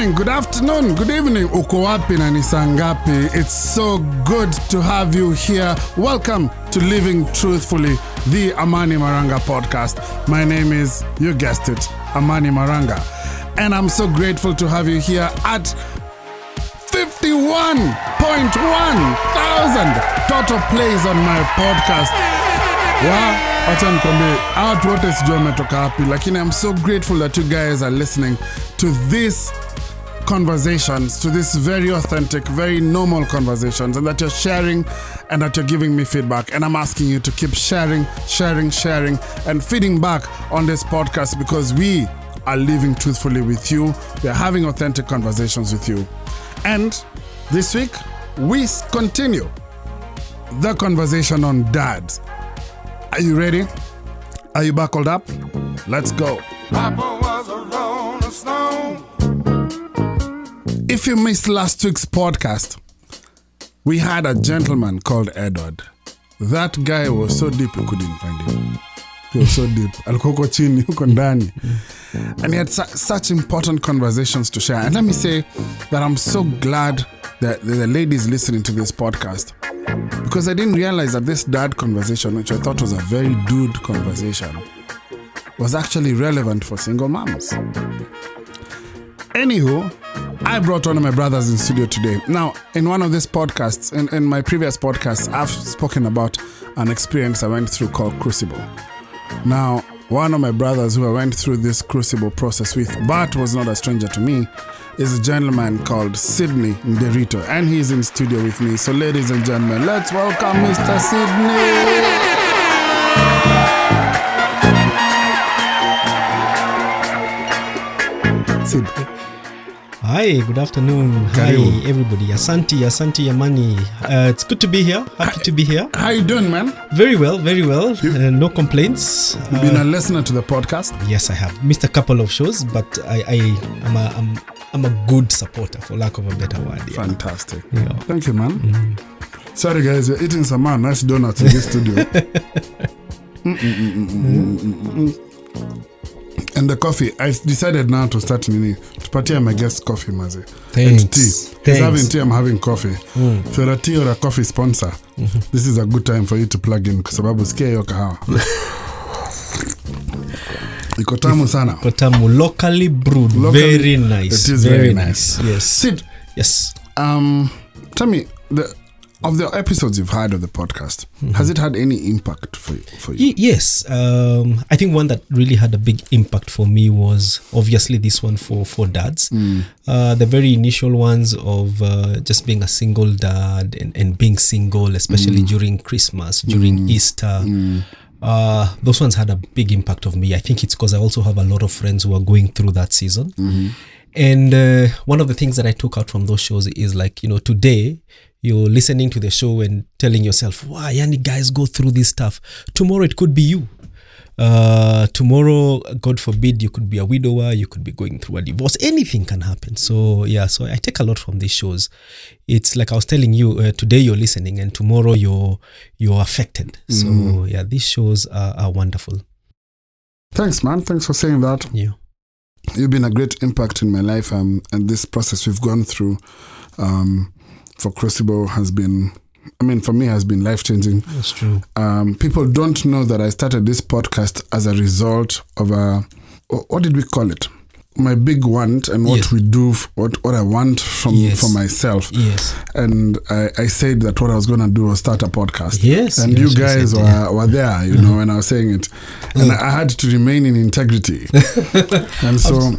morning, good afternoon, good evening. Uko na? It's so good to have you here. Welcome to Living Truthfully, the Amani Maranga podcast. My name is, you guessed it, Amani Maranga. And I'm so grateful to have you here at 51.1 thousand total plays on my podcast. Wow, acha nikwambie hawa watu i'm so grateful that you guys are listening to this conversations to this very authentic very normal conversations and that you're sharing and that you're giving me feedback and i'm asking you to keep sharing sharing sharing and feeding back on this podcast because we are living truthfully with you we are having authentic conversations with you and this week we continue the conversation on dads are you ready? Are you buckled up? Let's go. Papa was a stone. If you missed last week's podcast, we had a gentleman called Edward. That guy was so deep you couldn't find him. He was so deep. Chini. And he had su- such important conversations to share. And let me say that I'm so glad that the ladies listening to this podcast because I didn't realize that this dad conversation, which I thought was a very dude conversation, was actually relevant for single moms. Anywho, I brought one of my brothers in studio today. Now, in one of these podcasts, in, in my previous podcasts, I've spoken about an experience I went through called Crucible. Now, one of my brothers who I went through this crucible process with, but was not a stranger to me, is a gentleman called Sydney Nderito, and he's in studio with me. So, ladies and gentlemen, let's welcome Mr. Sydney. Hi, good afternoon. Karibu. Hi, everybody. Asanti, Asanti Yamani. Uh, it's good to be here. Happy to be here. how you doing, man? Very well, very well. Uh, no complaints. You've been Uh, a listener to the podcast. yes, I have missed a couple of shows, but I, I am a, I'm, I'm a good supporter, for lack of a better word. Yeah. Fantastic. Yeah. Thank you, man. Sorry, guys, we're eating some man, nice donuts in this studio. And the coffee, I decided now to start nini. Tupatie my guest coffee, mazi. And tea. He's having tea, I'm having coffee. If you're a tea or a coffee sponsor, this is a good time for you to plug in kwa sababu sikia hiyo kahawa. Iko tamu sana. Kotamu, locally brewed. Locally- very nice. It is very nice. Yes. Sid, Yes. Um, tell me the of the episodes you've had of the podcast, has it had any impact for you? For you? Y- yes, um, I think one that really had a big impact for me was obviously this one for for dads. Uh, the very initial ones of uh, just being a single dad and, and being single, especially during Christmas, during Easter. Uh, those ones had a big impact of me. I think it's because I also have a lot of friends who are going through that season. And uh, one of the things that I took out from those shows is like, you know, today you're listening to the show and telling yourself, wow, yani guys go through this stuff. Tomorrow it could be you. Uh, tomorrow, God forbid, you could be a widower, you could be going through a divorce. Anything can happen. So, yeah, so I take a lot from these shows. It's like I was telling you, uh, today you're listening and tomorrow you're you're affected. So, yeah, these shows are, are wonderful. Thanks, man. Thanks for saying that. Yeah. You've been a great impact in my life, um, and this process we've gone through um, for Crucible has been, I mean, for me, has been life changing. That's true. Um, people don't know that I started this podcast as a result of a, what did we call it? My big want and what Yes. we do, what what I want from Yes. for myself. Yes. and I, I said that what I was going to do was start a podcast. Yes, And yes, you guys were, were there, you know, when I was saying it. And I had to remain in integrity. and so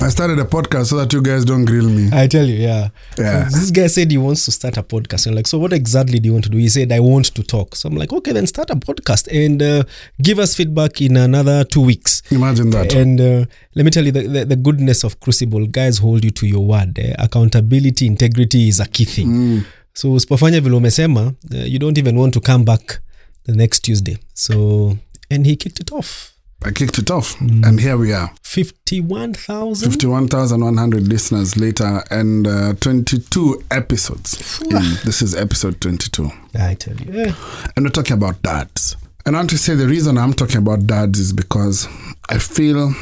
I started a podcast so that you guys don't grill me. I tell you, yeah. Yeah. This guy said he wants to start a podcast. I'm like, so what exactly do you want to do? He said, I want to talk. So I'm like, okay, then start a podcast and uh, give us feedback in another two weeks. Imagine that. And uh, let me tell you, the, the, the goodness of Crucible, guys hold you to your word. Eh? Accountability, integrity is a key thing. Mm. So usipofanya vile umesema, uh, you don't even want to come back the next Tuesday. So, and he kicked it off. I kicked it off. And here we are. 51,000. 51,100 listeners later and uh, 22 episodes. This is episode 22. I tell you. Yeah. And we're talking about dads. And I want to say the reason I'm talking about dads is because I feel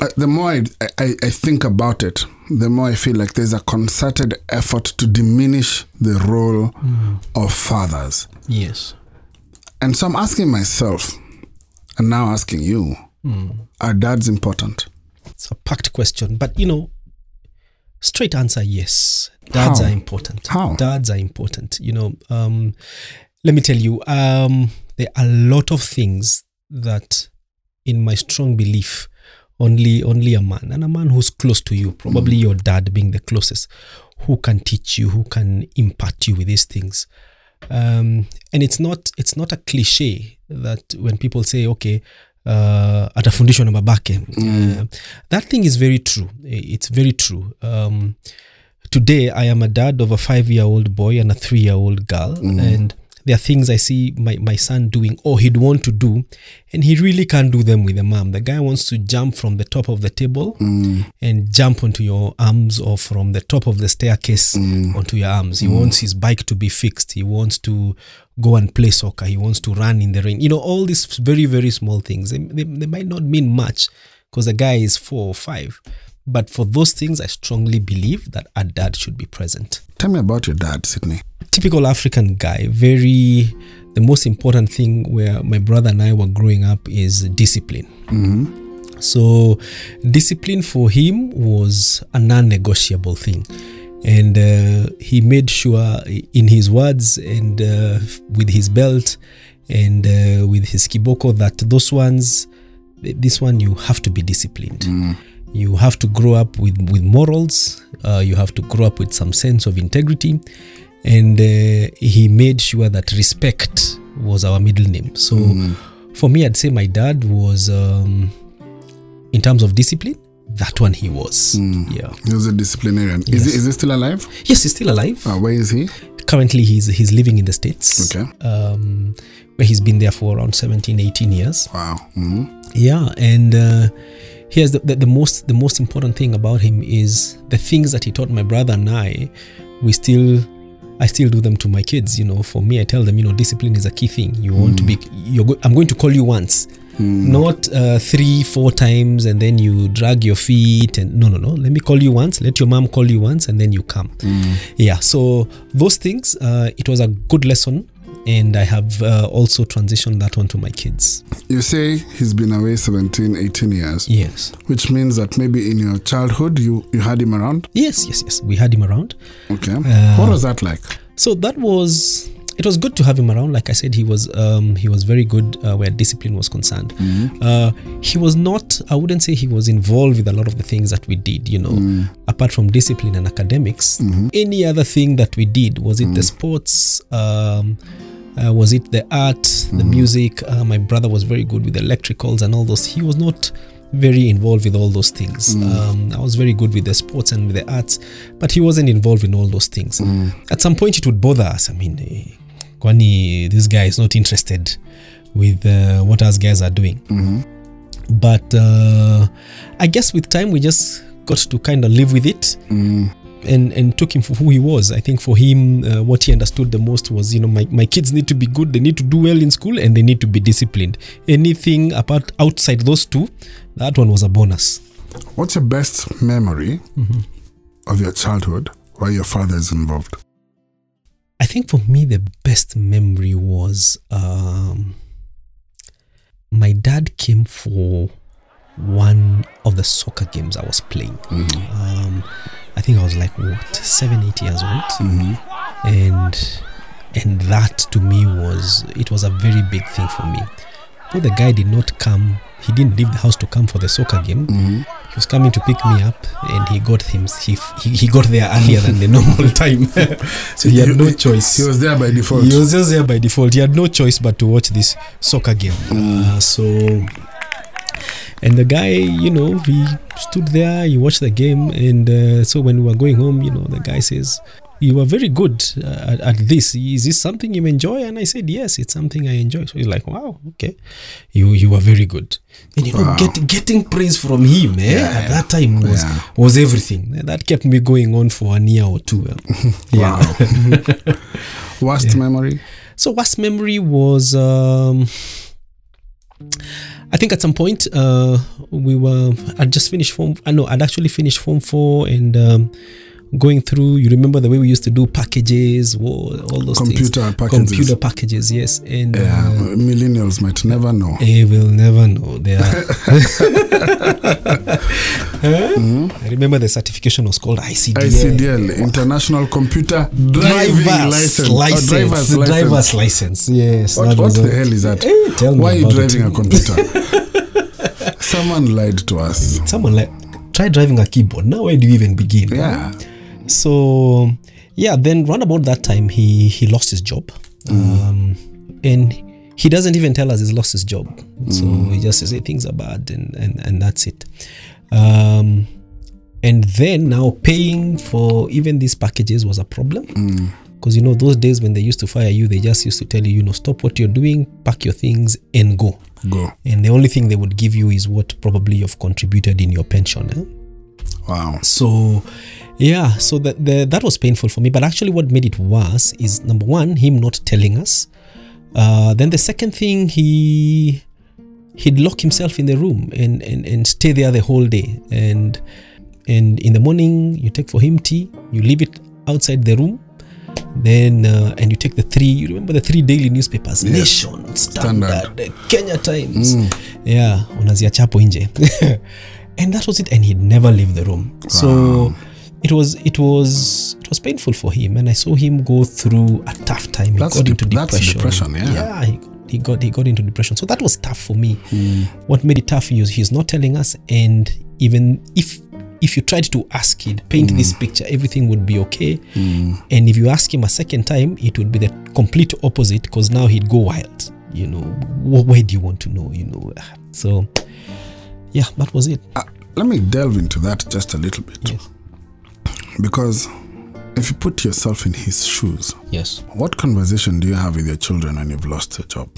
Uh, the more I, I, I think about it, the more I feel like there's a concerted effort to diminish the role of fathers. Yes. And so I'm asking myself, and now asking you, are dads important? It's a packed question, but you know, straight answer yes. Dads How? are important. How? Dads are important. You know, um, let me tell you, um, there are a lot of things that, in my strong belief, only only a man and a man who's close to you, probably your dad being the closest, who can teach you, who can impart you with these things. Um, and it's not it's not a cliche that when people say okay uh, atafundishwa na babake. Uh, that thing is very true. It's very true. Um, today i am a dad of a five year old boy and a three year old girl and there are things i see my, my son doing or he'd want to do and he really can't do them with a mom. The guy wants to jump from the top of the table mm. and jump onto your arms or from the top of the staircase mm. onto your arms. He mm. wants his bike to be fixed. He wants to go and play soccer. He wants to run in the rain. You know all these very very small things. They, they, they might not mean much because the guy is four or five but for those things i strongly believe that a dad should be present. Tell me about your dad, Sydney. Typical African guy, very the most important thing where my brother and I were growing up is discipline. So, discipline for him was a non negotiable thing. And uh, he made sure, in his words and uh, with his belt and uh, with his kiboko, that those ones, this one, you have to be disciplined. You have to grow up with, with morals, uh, you have to grow up with some sense of integrity. And uh, he made sure that respect was our middle name. So, for me, I'd say my dad was. Um, in terms of discipline, that one he was. Yeah. He was a disciplinarian. Is, he, is he still alive? Yes, he's still alive. Uh, where is he? Currently, he's he's living in the states. Okay. Um, where he's been there for around 17, 18 years. Wow. hmm Yeah, and uh, here's the, the the most the most important thing about him is the things that he taught my brother and I. We still. I still do them to my kids. You know, for me, I tell them, you know, discipline is a key thing. You want to be. You're. Go- I'm going to call you once, not uh, three, four times, and then you drag your feet. And no, no, no. Let me call you once. Let your mom call you once, and then you come. Yeah. So those things. Uh, it was a good lesson, and I have uh, also transitioned that one to my kids. You say he's been away 17, 18 years, Yes. which means that maybe in your childhood you, you had him around. Yes, yes, yes. We had him around. Okay. Uh, what was that like? So that was it was good to have him around. Like I said, he was um, he was very good uh, where discipline was concerned. Uh, he was not. I wouldn't say he was involved with a lot of the things that we did. You know, apart from discipline and academics, any other thing that we did was it the sports. Um, uh, was it the art, the music? Uh, my brother was very good with electricals and all those. He was not very involved with all those things. Um, I was very good with the sports and with the arts, but he wasn't involved in all those things. At some point, it would bother us. I mean, eh, kwani this guy is not interested with uh, what us guys are doing. But uh, I guess with time, we just got to kind of live with it. And, and took him for who he was. I think for him, uh, what he understood the most was, you know, my, my kids need to be good, they need to do well in school, and they need to be disciplined. Anything apart outside those two, that one was a bonus. What's your best memory of your childhood while your father is involved? I think for me, the best memory was um, my dad came for one of the soccer games I was playing. Um, I think I was like what seven, eight years old, and and that to me was it was a very big thing for me. But the guy did not come, he didn't leave the house to come for the soccer game. He was coming to pick me up, and he got him. He he, he got there earlier than the normal time, so he had no choice. He was there by default. He was just there by default. He had no choice but to watch this soccer game. Uh, so, and the guy, you know, he stood there, he watched the game, and uh, so when we were going home, you know, the guy says, "You were very good uh, at, at this. Is this something you enjoy?" And I said, "Yes, it's something I enjoy." So he's like, "Wow, okay, you you were very good." And you know, Wow. get, getting praise from him eh, at that time was Yeah. was everything. That kept me going on for an year or two. eh. Wow. Worst memory? So worst memory was um I think at some point uh, we were. I'd just finished form. I know I'd actually finished form four and um, going through. You remember the way we used to do packages, all those Computer things. packages. Computer packages, yes. And Yeah, uh, millennials might never know. they will never know. They are. I remember the certification was called ICDL. ICDL, International Computer Driving Driver's License. license. Driver's license. driver's license. Yes. What, what the hell is that? Eh, tell me Why are you driving it. a computer? Someone lied to us. Someone like try driving a keyboard. Now where do you even begin? Yeah. So yeah, then round about that time he he lost his job. Um and he doesn't even tell us he's lost his job. So he just says hey, things are bad and, and and that's it. Um and then now paying for even these packages was a problem. Because you know those days when they used to fire you, they just used to tell you, you know, stop what you're doing, pack your things, and go. Go. And the only thing they would give you is what probably you've contributed in your pension. Eh? Wow. So, yeah, so that the, that was painful for me. But actually, what made it worse is number one, him not telling us. Uh, then the second thing, he he'd lock himself in the room and, and and stay there the whole day. And and in the morning, you take for him tea. You leave it outside the room. Then uh, and you take the three. You remember the three daily newspapers: Nation, Standard, Kenya Times. Yeah, unaziacha hapo nje. and that was it. And he'd never leave the room. So it was it was it was painful for him, and I saw him go through a tough time. He That's got dep- into that's depression. depression, yeah. yeah. He, he got he got into depression. So that was tough for me. Hmm. What made it tough is he's not telling us, and even if if you tried to ask he'd paint hmm. this picture, everything would be okay. Hmm. And if you ask him a second time, it would be the complete opposite because now he'd go wild. You know, wh- where do you want to know? You know, so yeah, that was it. Uh, let me delve into that just a little bit. Yes. Because if you put yourself in his shoes, Yes. what conversation do you have with your children when you've lost your job?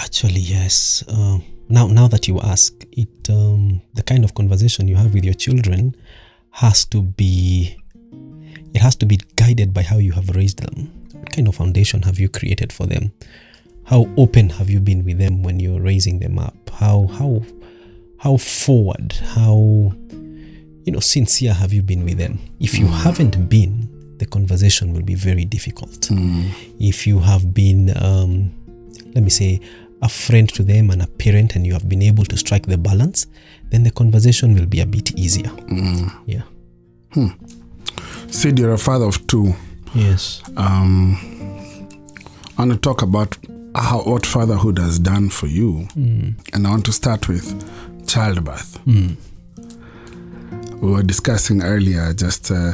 Actually, yes. Um, now, now that you ask, it um, the kind of conversation you have with your children has to be it has to be guided by how you have raised them. What kind of foundation have you created for them? How open have you been with them when you're raising them up? How how how forward? How you know sincere have you been with them? If you mm. haven't been, the conversation will be very difficult. Mm. If you have been, um, let me say, a friend to them and a parent, and you have been able to strike the balance, then the conversation will be a bit easier. Mm. Yeah. Hmm. Sid, you're a father of two. Yes. Um, I want to talk about how what fatherhood has done for you, hmm. and I want to start with childbirth. Hmm. We were discussing earlier just uh,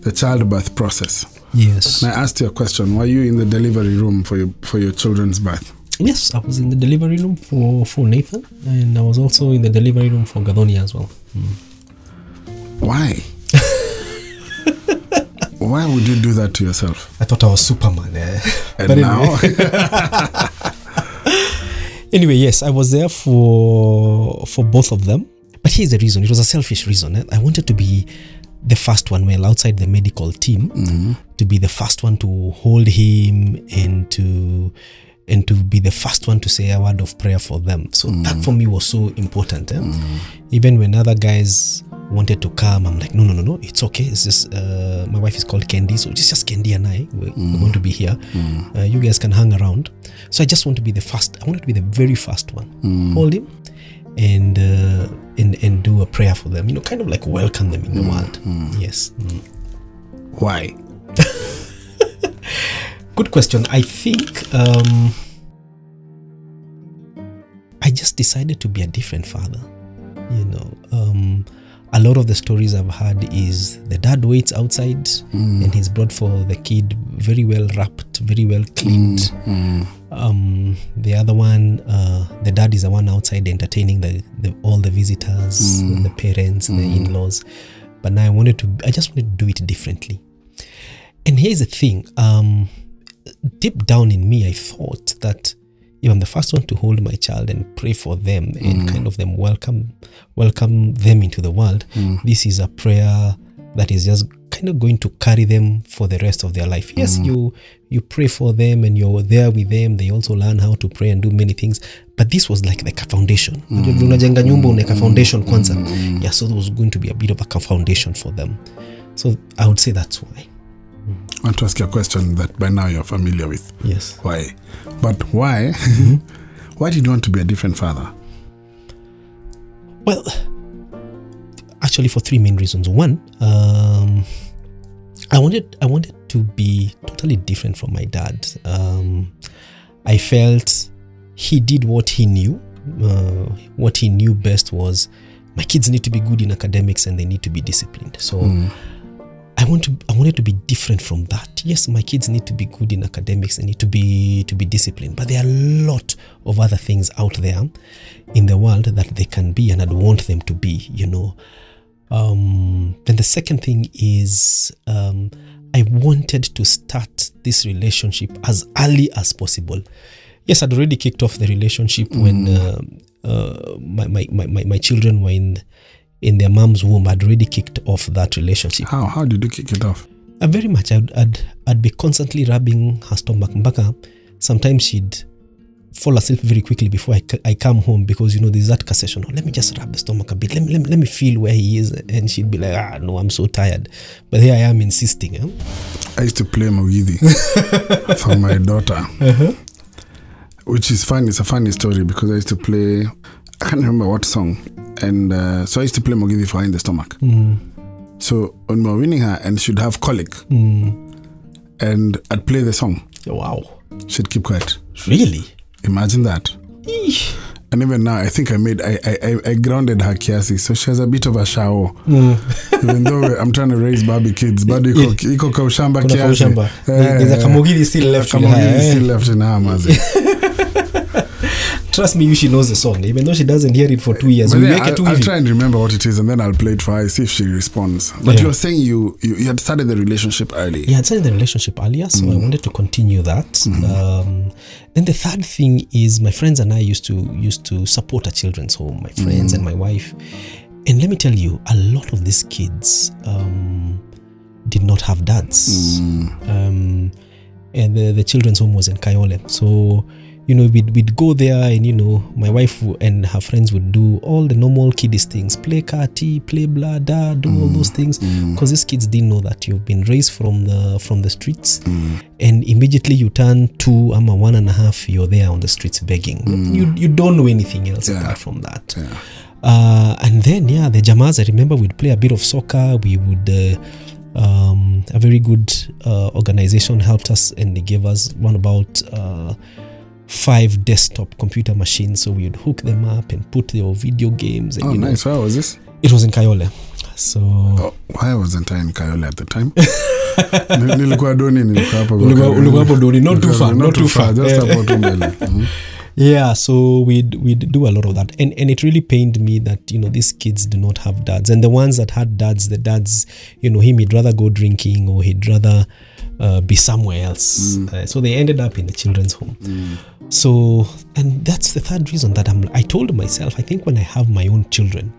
the childbirth process. Yes. And I asked you a question: Were you in the delivery room for your for your children's birth? Yes, I was in the delivery room for, for Nathan, and I was also in the delivery room for Gadonia as well. Why? Why would you do that to yourself? I thought I was Superman. Eh? And But now, Anyway, yes, I was there for for both of them. But here's the reason. It was a selfish reason. eh? I wanted to be the first one, well, outside the medical team, to be the first one to hold him and to and to be the first one to say a word of prayer for them. So that for me was so important. eh? Even when other guys wanted to come, I'm like, no, no, no, no, it's okay. It's just uh, my wife is called Candy, so it's just Candy and I. We're, we're going to be here. Uh, you guys can hang around. So I just want to be the first. I wanted to be the very first one. Hold him and uh, and and do a prayer for them. You know, kind of like welcome them in the world. Yes. Mm. why? Good question. I think um, I just decided to be a different father. You know, um, a lot of the stories I've heard is the dad waits outside and he's brought for the kid very well wrapped, very well cleaned. Um, the other one, uh, the dad is the one outside entertaining the, the all the visitors, the parents, the in-laws. But now I wanted to, I just wanted to do it differently. And here's the thing. Um, deep down in me, I thought that if I'm the first one to hold my child and pray for them and kind of them welcome welcome them into the world, this is a prayer that is just kind of going to carry them for the rest of their life. Yes, mm. you you pray for them and you're there with them. They also learn how to pray and do many things. But this was like the foundation. Mm. Unajua vile unajenga nyumba unaweka foundation mm. kwanza. Yeah, so there was going to be a bit of a foundation for them. So I would say that's why. I want to ask you a question that by now you're familiar with. Yes. Why? But why? Mm-hmm. why did you want to be a different father? Well, actually, for three main reasons. One, um, I wanted I wanted to be totally different from my dad. Um, I felt he did what he knew. Uh, what he knew best was my kids need to be good in academics and they need to be disciplined. So. I want to I wanted to be different from that. Yes, my kids need to be good in academics, they need to be to be disciplined, but there are a lot of other things out there in the world that they can be and I'd want them to be, you know. Um, then the second thing is um, I wanted to start this relationship as early as possible. Yes, I'd already kicked off the relationship when uh, uh, my, my, my, my, my children were in in their mom's womb. I'd already kicked off that relationship. How? How did you kick it off? Uh, very much. I'd, I'd, I'd be constantly rubbing her stomach. Mbaka, sometimes she'd fall asleep very quickly before I, I come home because, you know, there's that concession. let me just rub the stomach a bit. Let me, let me, let me feel where he is. And she'd be like, ah, no, I'm so tired. But here I am insisting. Eh? I used to play mawidi for my daughter, which is fun. It's a funny story because I used to play. I can't remember what song, and uh, so I used to play mawidi for her in the stomach. So when we were winning her, and she'd have colic, and I'd play the song, Wow. she'd keep quiet. Really? Imagine that. Eesh. And even now, I think I made I I, I, grounded her kiasi, so she has a bit of a shower. Even though I'm trying to raise baby kids, bado iko iko kaushamba kiasi. kaushamba. Eh, There's a kamogiri still left in her, kamogiri eh? still left in her, mazi. Trust me, you she knows the song. Even though she doesn't hear it for two years. But we yeah, make it I'll, I'll try and remember what it is, and then I'll play it for her, see if she responds. But Yeah. you were saying you, you you had started the relationship early. yeah, I'd started the relationship earlier, so I wanted to continue that. Um, then the third thing is my friends and I used to used to support a children's home. My friends and my wife, and let me tell you, a lot of these kids um, did not have dads, um, and the, the children's home was in Kayole. So you know we'd, we'd go there and you know my wife and her friends would do all the normal kiddies things play kati play blada do all those things. because these kids didn't know that you've been raised from the from the streets. And immediately you turn two i'm a one and a half you're there on the streets begging. You you don't know anything else Yeah. apart from that. Yeah. uh, and then yeah the jamas i remember we'd play a bit of soccer. We would uh, um, a very good uh, organization helped us and they gave us one about uh, five desktop computer machines so we would hook them up and put their video games and Oh, you know nice. Where was this? it was in kayole so Oh, why wasn't I in Kayole at the time? Nilikuwa doni nilikuwa hapo kwa Ulikuwa- Kayole. ulikuwa hapo Doni, not too far, not too far. just hapo tu mbele. Mhm. yeah so we'd we'd do a lot of that and and it really pained me that you know these kids do not have dads and the ones that had dads the dads you know him he'd rather go drinking or he'd rather uh, be somewhere else. Uh, so they ended up in the children's home. So and that's the third reason that i'm i told myself i think when i have my own children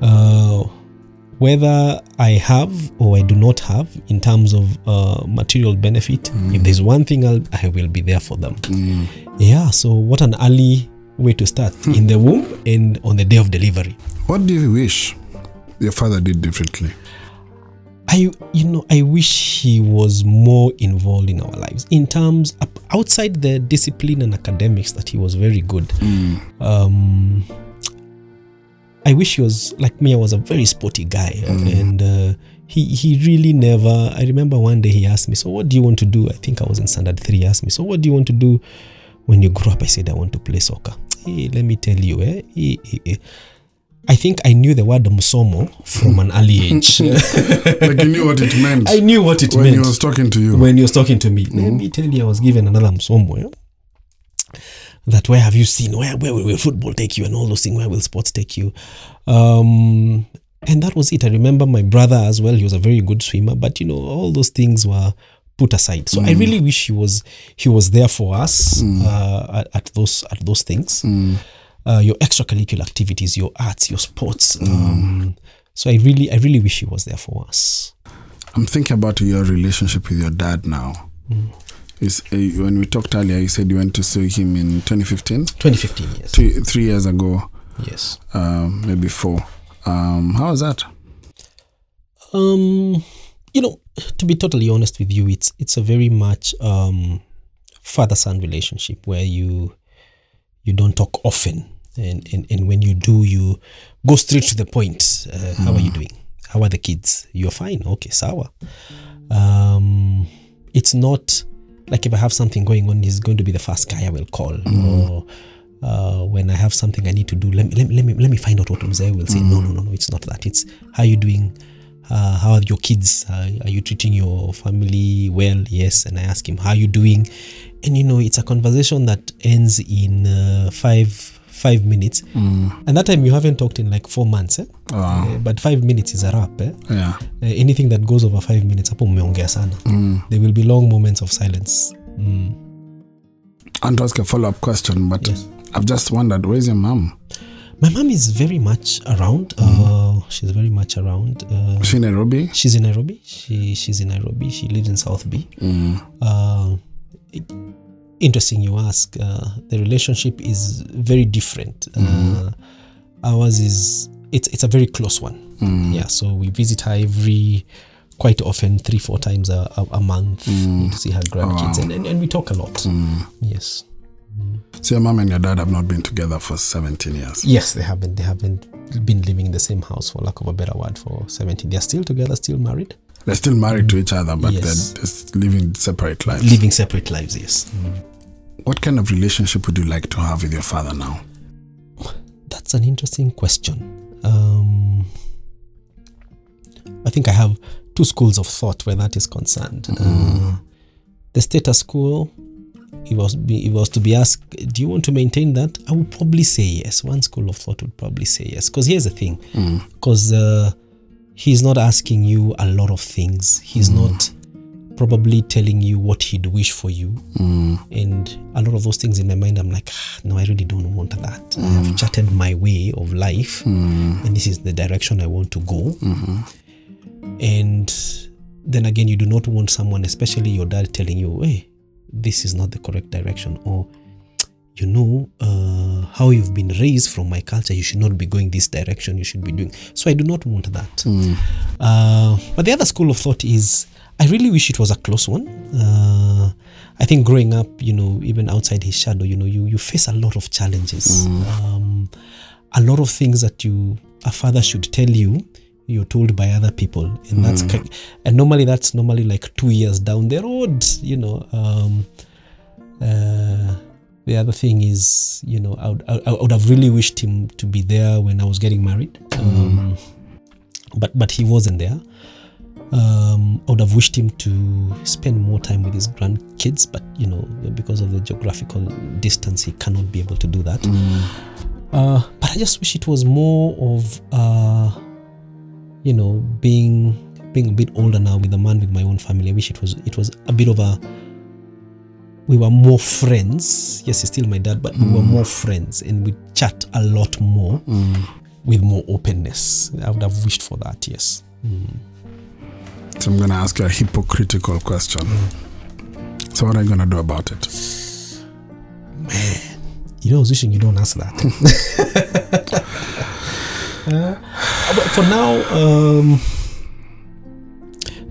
uh whether I have or I do not have in terms of uh, material benefit, if there's one thing I'll, I will be there for them. Yeah, so what an early way to start. In the womb and on the day of delivery. What do you wish your father did differently? I, you know, I wish he was more involved in our lives in terms outside the discipline and academics that he was very good. Um, I wish he was like me. I was a very sporty guy, and uh, he he really never. I remember one day he asked me, "So what do you want to do?" I think I was in standard three. He asked me, "So what do you want to do when you grow up?" I said, "I want to play soccer." Hey, let me tell you, eh? eh, eh, eh. I think I knew the word musomo from an early age. like you knew what it meant I knew what it when meant he was talking to you. when he was talking to me. Let me tell you, I was given another musomo. Yeah? That where have you seen? Where where will football take you and all those things? Where will sports take you? Um, and that was it. I remember my brother as well. He was a very good swimmer, but you know all those things were put aside. So I really wish he was he was there for us uh, at, at those at those things. Uh, your extracurricular activities, your arts, your sports. Um, so I really, I really wish he was there for us. I'm thinking about your relationship with your dad now. Is, uh, when we talked earlier, you said you went to see him in 2015, 2015 years. two, three years ago, Yes. um, maybe four. Um, how was that? Um, you know, to be totally honest with you, it's it's a very much um, father son relationship where you you don't talk often, and, and and when you do, you go straight to the point. Uh, How are you doing? How are the kids? You're fine. Okay, sour. Um, it's not like if I have something going on, he's going to be the first guy I will call. Or uh, when I have something I need to do, let me, let me, let me, let me find out what Mzee will say. No, no, no, no, it's not that. It's how are you doing? Uh, how are your kids? Uh, are you treating your family well? Yes. And I ask him, how are you doing? And you know, it's a conversation that ends in uh, five five minutes. And that time you haven't talked in like four months. Eh? Wow. Uh, but five minutes is a wrap. Eh? Yeah. uh, anything that goes over five minutes hapo mmeongea sana there will be long moments of silence mm. And to ask a follow up question, but Yes. I've just wondered, where's your mom? my mom is very much around uh, she's very much around uh, she in Nairobi? she's in nairobi she, she's in nairobi she lives in south b uh, it- interesting you ask uh, the relationship is very different. Uh, ours is it's, it's a very close one. Yeah so we visit her every quite often three four times a, a, a month to see her grandkids and, and, and we talk a lot. Yes. So your mom and your dad have not been together for 17 years. yes they haven't they haven't been living in the same house for lack of a better word for 17 they're still together still married They're still married to each other, but Yes. they're just living separate lives. living separate lives yes What kind of relationship would you like to have with your father now? That's an interesting question. Um, I think I have two schools of thought where that is concerned. Uh, the status quo, if I, was be, if I was to be asked, do you want to maintain that? I would probably say yes. One school of thought would probably say yes. Because here's the thing because uh, he's not asking you a lot of things, he's mm. not probably telling you what he'd wish for you. Mm. And a lot of those things in my mind, I'm like, "Ah, no, I really don't want that. I have mm. charted my way of life, and this is the direction I want to go. Mm-hmm. And then again, you do not want someone, especially your dad, telling you, hey, this is not the correct direction, or you know uh, how you've been raised from my culture you should not be going this direction you should be doing so i do not want that. Uh, but the other school of thought is i really wish it was a close one. Uh, i think growing up you know even outside his shadow you know you, you face a lot of challenges. Um, a lot of things that you a father should tell you you're told by other people. And that's ki- and normally that's normally like two years down the road you know um, uh, the other thing is, you know, I would, I, I would have really wished him to be there when I was getting married, um, but but he wasn't there. Um, I would have wished him to spend more time with his grandkids, but you know, because of the geographical distance, he cannot be able to do that. Uh, but I just wish it was more of, uh, you know, being being a bit older now with a man with my own family. I wish it was it was a bit of a we were more friends. Yes, he's still my dad, but we were more friends and we chat a lot more with more openness. I would have wished for that, yes. So I'm going to ask you a hypocritical question. So what are you going to do about it? Man, You know, I was wishing you don't ask that. Uh, but for now, um,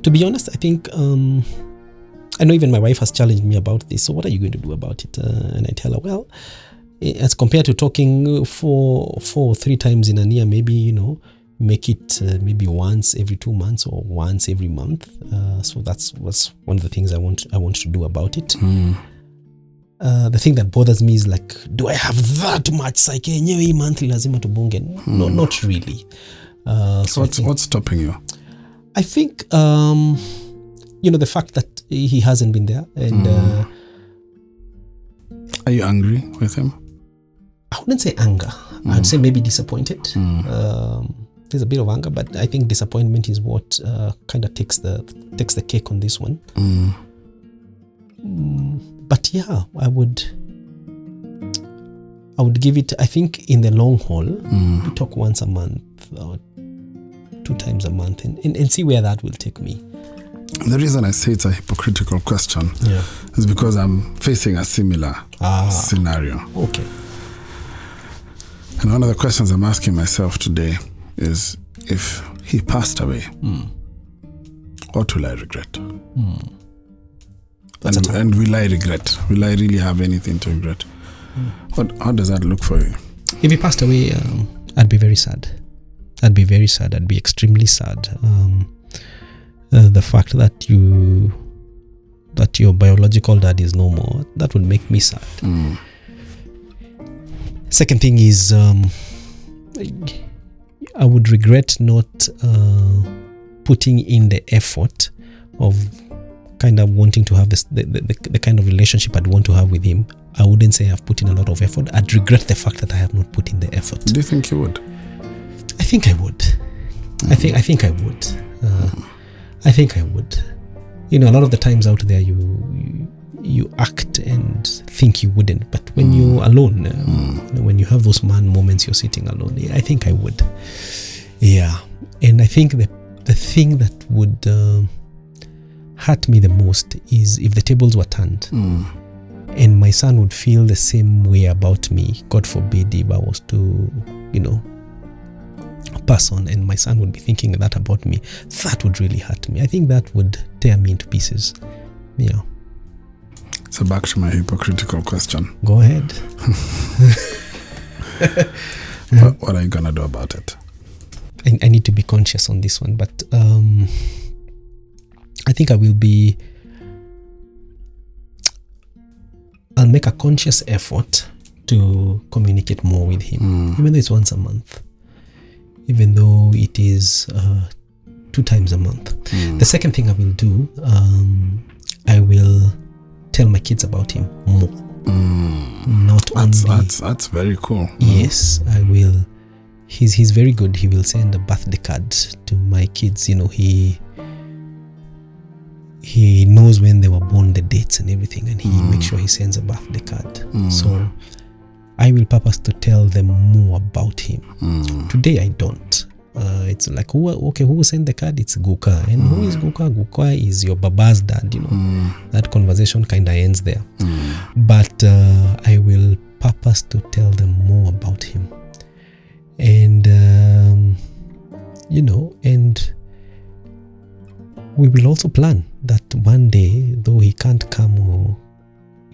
to be honest, I think um, I know even my wife has challenged me about this. So, what are you going to do about it? Uh, and I tell her, well, eh, as compared to talking four, four or three times in a year, maybe you know, make it uh, maybe once every two months or once every month. Uh, so that's was one of the things I want I want to do about it. Uh, the thing that bothers me is like, do I have that much psyche yenyewe hii monthly lazima tubonge? No, not really. Uh, so What's, think- what's stopping you? I think um, you know the fact that he hasn't been there, and uh, Are you angry with him? I wouldn't say anger. I'd say maybe disappointed. Um, there's a bit of anger, but I think disappointment is what uh, kind of takes the takes the cake on this one. Mm, but yeah, I would. I would give it. I think in the long haul, we talk once a month or two times a month and, and, and see where that will take me. The reason I say it's a hypocritical question Yeah. is because I'm facing a similar Ah. scenario. Okay. And one of the questions I'm asking myself today is if he passed away, what will I regret? That's and, and will I regret? Will I really have anything to regret? What, how does that look for you? If he passed away, um, I'd be very sad. I'd be very sad. I'd be extremely sad. Um, uh, the fact that you that your biological dad is no more that would make me sad. Mm. Second thing is, um, I would regret not uh, putting in the effort of kind of wanting to have this the, the, the, kind of relationship I'd want to have with him. I wouldn't say I've put in a lot of effort. I'd regret the fact that I have not put in the effort. Do you think you would? I think I would. I think I think I would. Uh, I think I would. You know, a lot of the times out there, you you, you act and think you wouldn't, but when you're alone, um, you know, when you have those man moments, you're sitting alone. yeah, I think I would. Yeah, and I think the the thing that would um hurt me the most is if the tables were turned Mm. and my son would feel the same way about me. God forbid if I was to, you know, pass on and my son would be thinking that about me. That would really hurt me. I think that would tear me into pieces. Yeah. So back to my hypocritical question. Go ahead. What, what are you gonna do about it? I, I need to be conscious on this one, but um, I think I will be. I'll make a conscious effort to communicate more with him, even though it's once a month, even though it is uh, two times a month. Hmm. The second thing I will do, um, I will tell my kids about him more. Hmm. Not That's only that's that's very cool. Hmm. Yes, I will. He's he's very good. He will send a birthday card to my kids. You know, he he knows when they were born, the dates and everything, and he makes sure he sends a birthday card. So I will purpose to tell them more about him. Today I don't. Uh, it's like who okay who send the card? It's guka. And who is guka? Guka is your baba's dad you know. That conversation kind of ends there. But uh, I will purpose to tell them more about him. And, um, you know, and we will also plan that one day, though he can't come or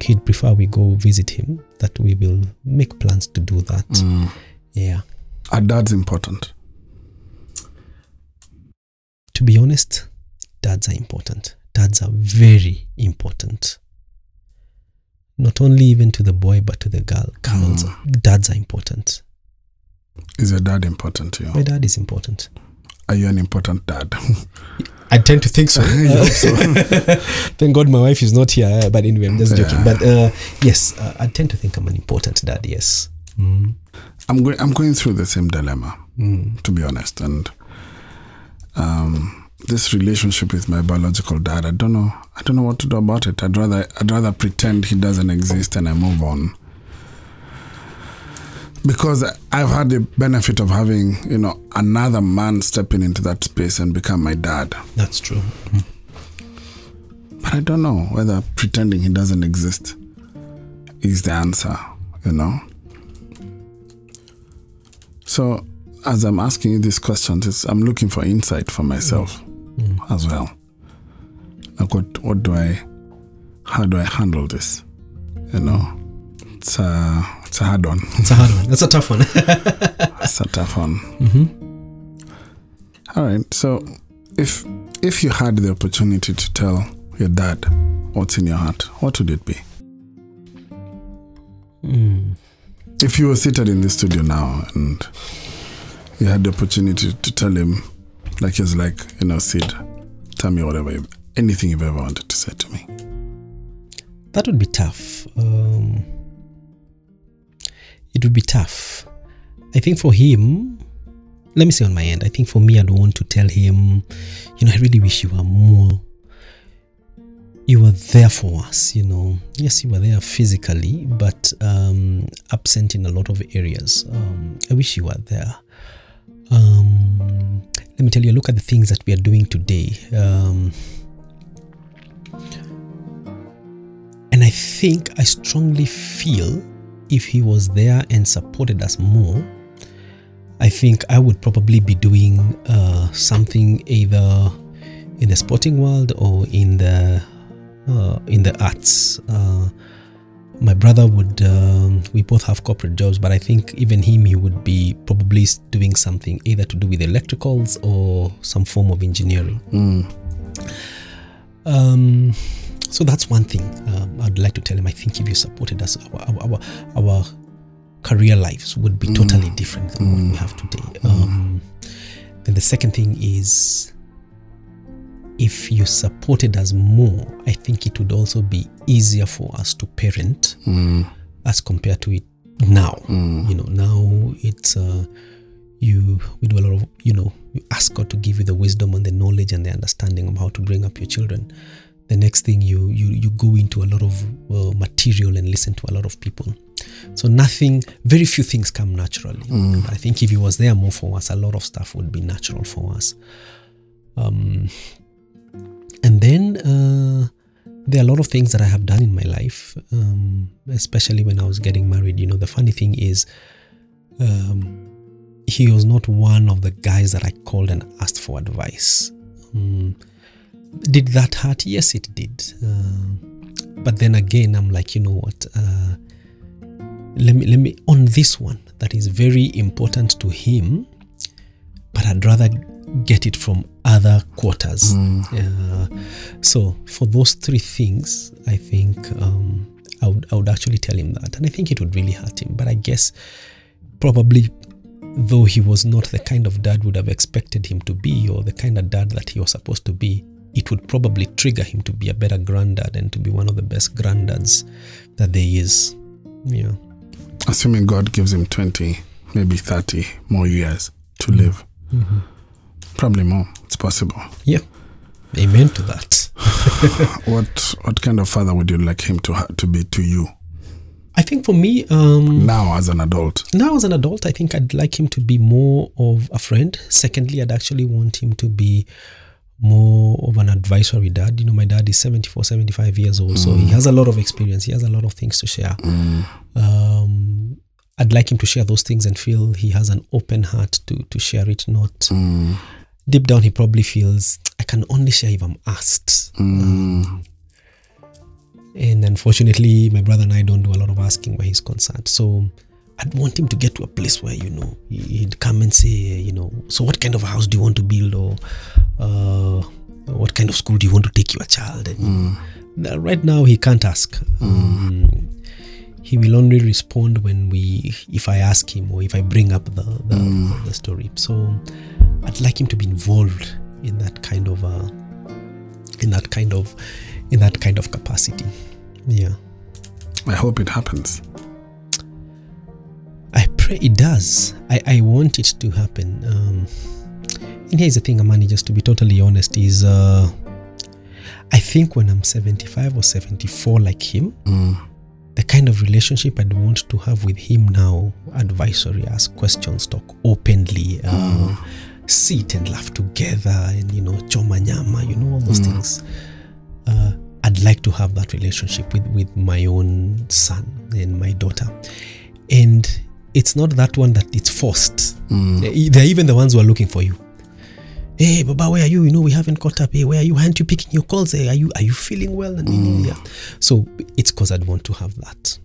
he'd prefer we go visit him, that we will make plans to do that. Mm. Yeah. Our dad's important. To be honest, dads are important. Dads are very important. Not only even to the boy, but to the girl. Girls, mm. dads are important. Is your dad important to you? My dad is important. Are you an important dad? I tend to think so. Thank God my wife is not here. uh, But anyway, I'm just joking. But uh, yes, uh, I tend to think I'm an important dad. Yes. Mm. I'm going. I'm going through the same dilemma, to be honest. And um, this relationship with my biological dad, I don't know. I don't know what to do about it. I'd rather. I'd rather pretend he doesn't exist and I move on. Because I've had the benefit of having, you know, another man stepping into that space and become my dad. That's true. Hmm. But I don't know whether pretending he doesn't exist is the answer, you know? So, as I'm asking you these questions, it's, I'm looking for insight for myself hmm. as well. Like, what, what do I, how do I handle this? You know? It's a, it's a hard one. It's a hard one. That's a tough one. It's a tough one. Mm-hmm. All right. So, if if you had the opportunity to tell your dad what's in your heart, what would it be? If you were seated in the studio now and you had the opportunity to tell him, like he's like, you know, Sid, tell me whatever, you, anything you've ever wanted to say to me. that would be tough. Um, it would be tough. I think for him, let me say on my end, I think for me, I'd want to tell him, you know, I really wish you were more. You were there for us, you know. Yes, you were there physically, but um, absent in a lot of areas. Um, I wish you were there. Um, let me tell you, look at the things that we are doing today. Um, and I think I strongly feel if he was there and supported us more, I think I would probably be doing uh, something either in the sporting world or in the uh, in the arts. Uh, my brother would um, we both have corporate jobs but i think even him he would be probably doing something either to do with electricals or some form of engineering um, so that's one thing um, i'd like to tell him. I think if you supported us our our, our, career lives would be totally different than what we have today. Um, then the second thing is if you supported us more, I think it would also be easier for us to parent as compared to it now. You know, now it's uh, you we do a lot of you know you ask God to give you the wisdom and the knowledge and the understanding of how to bring up your children. The next thing you you you go into a lot of uh, material and listen to a lot of people. So nothing, very few things come naturally. I think if he was there more for us, a lot of stuff would be natural for us. Um, and then uh, there are a lot of things that I have done in my life, um, especially when I was getting married. You know, the funny thing is, um, he was not one of the guys that I called and asked for advice. Did that hurt? Yes, it did. Uh, but then again, I'm like, you know what? Uh, let me let me on this one that is very important to him, but I'd rather get it from other quarters. Uh, so for those three things, I think um, I would I would actually tell him that, and I think it would really hurt him. But I guess probably though he was not the kind of dad would have expected him to be or the kind of dad that he was supposed to be it would probably trigger him to be a better granddad and to be one of the best granddads that there is yeah Assuming God gives him 20, maybe 30 more years to live. Probably more. It's possible. yeah amen to that What what kind of father would you like him to ha- to be to you i think for me um now as an adult? now as an adult i think i'd like him to be more of a friend secondly i'd actually want him to be more of an advisory dad. You know my dad is 74 75 years old so he has a lot of experience. He has a lot of things to share. Um, i'd like him to share those things and feel he has an open heart to to share it not deep down he probably feels i can only share if i'm asked. Um, and unfortunately my brother and i don't do a lot of asking where he's concerned. So i'd want him to get to a place where you know he- he'd come and say you know so what kind of a house do you want to build? Or uh, what kind of school do you want to take your child and Now, right now he can't ask. Um, he will only respond when we if i ask him or if i bring up the the, the story. So i'd like him to be involved in that kind of uh, in that kind of in that kind of capacity. Yeah. I hope it happens. Pray it does. I, I want it to happen. Um, and here's the thing, Amani, just to be totally honest, is uh, I think when I'm 75 or 74 like him, the kind of relationship I'd want to have with him now, advisory, ask questions, talk openly, uh, sit and laugh together, and you know, choma nyama, you know, all those things. Uh, I'd like to have that relationship with with my own son and my daughter, and it's not that one that it's forced. Mm. Eh, They're even the ones who are looking for you. Hey, Baba, where are you? You know, we haven't caught up. Hey, where are you? Aren't you picking your calls? Hey, are you are you feeling well? And mm. yeah. So it's because I'd want to have that.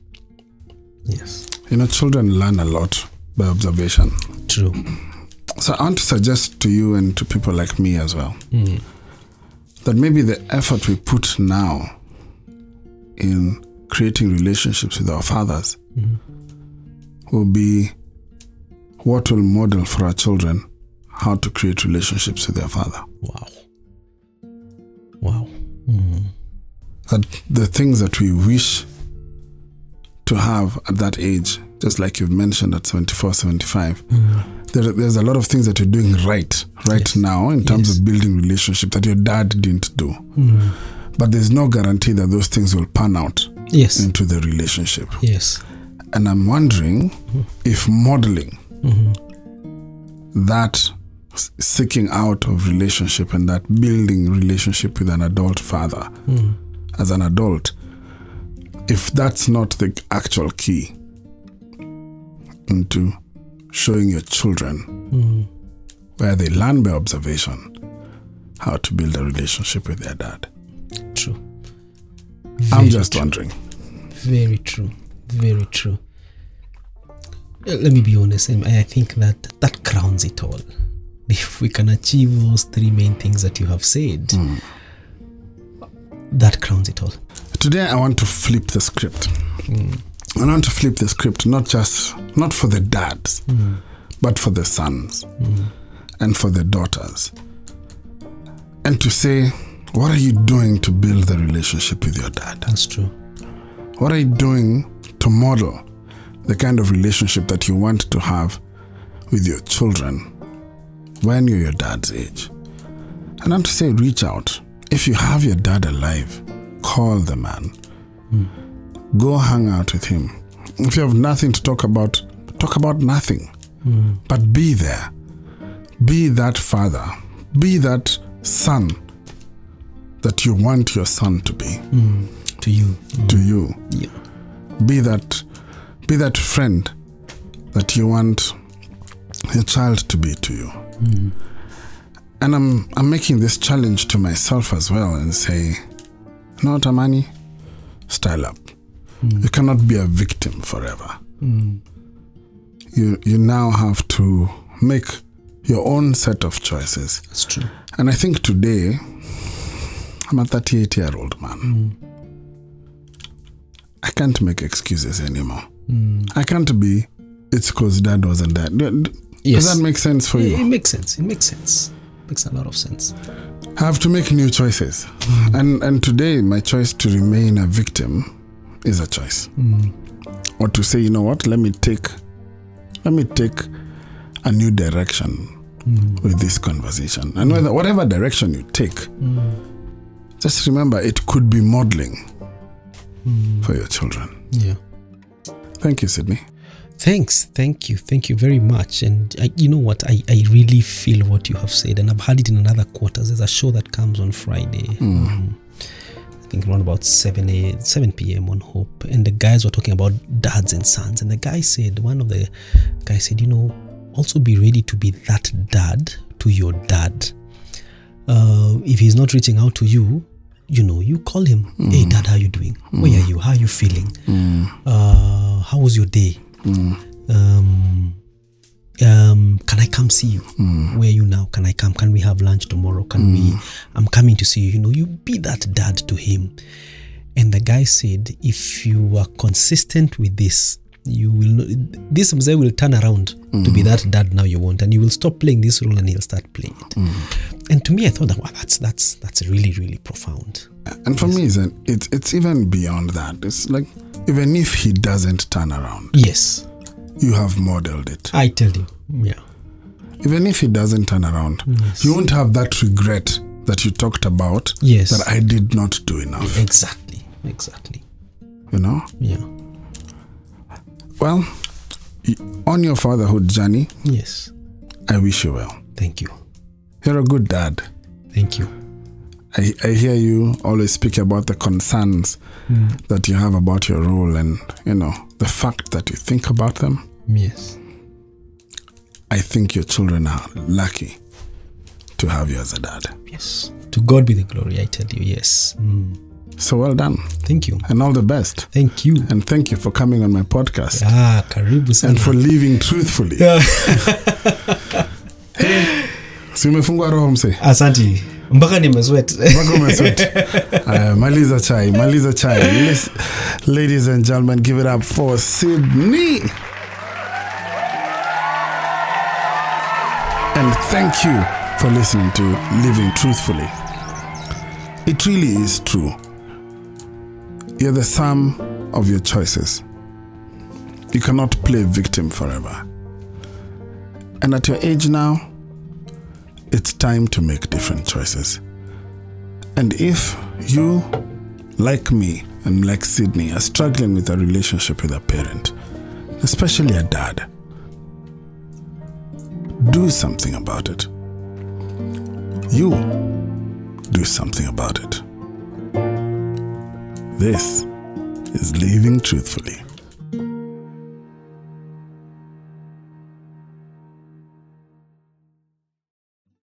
Yes, You know, children learn a lot by observation. true. So I want to suggest to you and to people like me as well hmm. that maybe the effort we put now in creating relationships with our fathers hmm. Will be what will model for our children how to create relationships with their father. Wow. Wow. Hmm. That the things that we wish to have at that age, just like you've mentioned at 74, 75, hmm. there, there's a lot of things that you're doing right right Yes. now in terms Yes. of building relationship that your dad didn't do. Hmm. But there's no guarantee that those things will pan out Yes. into the relationship. Yes. And I'm wondering if modeling that seeking out of relationship and that building relationship with an adult father as an adult, if that's not the actual key into showing your children where they learn by observation how to build a relationship with their dad. True. I'm just true. wondering. Very true. Very true. Let me be honest, I think that that crowns it all. If we can achieve those three main things that you have said, hmm. that crowns it all. Today I want to flip the script. Hmm. I want to flip the script not just not for the dads, hmm. but for the sons and for the daughters. And to say, what are you doing to build the relationship with your dad? That's true. What are you doing to model the kind of relationship that you want to have with your children when you're your dad's age? And I'm to say, reach out. If you have your dad alive, call the man. Hmm. Go hang out with him. If you have nothing to talk about, talk about nothing. Hmm. But be there. Be that father. Be that son that you want your son to be hmm. To you. to you Yeah. Be that be that friend that you want your child to be to you. Mm. And i'm i'm making this challenge to myself as well and say no tamani style up. Mm. You cannot be a victim forever. Mm. You you now have to make your own set of choices. That's true. and i think today i'm a 38 year old man I can't make excuses anymore. Hmm. I can't be, it's because dad wasn't do- Yes. Does that make sense for It, it makes sense. It makes sense. Makes a lot of sense. I have to make new choices. Hmm. And, and today, my choice to remain a victim is a choice. Hmm. Or to say, you know what, let me take, let me take a new direction with this conversation. And whether, whatever direction you take, just remember it could be modeling for your children. Yeah. Thank you, Sydney. Thanks. Thank you. Thank you very much. And I, you know what? I, I really feel what you have said. And I've heard it in another quarters. There's a show that comes on Friday. Um, I think around about 7, a, 7 p.m. on Hope. And the guys were talking about dads and sons. And the guy said, one of the guys said, you know, also be ready to be that dad to your dad. Uh, if he's not reaching out to you, you know, you call him. Hey, dad, how you doing? Where are you? How are you feeling? Uh, how was your day? Um, um, can I come see you? Where are you now? Can I come? Can we have lunch tomorrow? Can we? I'm coming to see you. You know, you be that dad to him. And the guy said, if you are consistent with this, you will not, this mzee will turn around to be mm. that dad now you want, and you will stop playing this role and he'll start playing it. Mm. And to me, I thought that wow, that's that's that's really really profound. And for me, it's, an, it's it's even beyond that. It's like even if he doesn't turn around, Yes, you have modeled it. I tell you, yeah, Even if he doesn't turn around, yes. you won't have that regret that you talked about. Yes. That I did not do enough. exactly, exactly, You know. yeah, Well, on your fatherhood journey, yes. I wish you well. Thank you, You're a good dad. thank you. I, I hear you always speak about the concerns that you have about your role and, you know, the fact that you think about them. Yes, I think your children are lucky to have you as a dad. yes. To God be the glory. I tell you, yes. Mm. So well done Thank you, and all the best. thank you. And thank you for coming on my podcast Ah, karibu sana. and for living truthfully. Si umefungwa roho mse. Asante, mpaka nimesweat. Mpaka umesweat. Aya, maliza chai, maliza chai. Ladies and gentlemen, give it up for Sydney. And thank you for listening to Living Truthfully. It really is true. You're the sum of your choices. You cannot play victim forever. And at your age now, it's time to make different choices. And if you, like me and like Sydney, are struggling with a relationship with a parent, especially a dad, do something about it. you do something about it. This is Living Truthfully.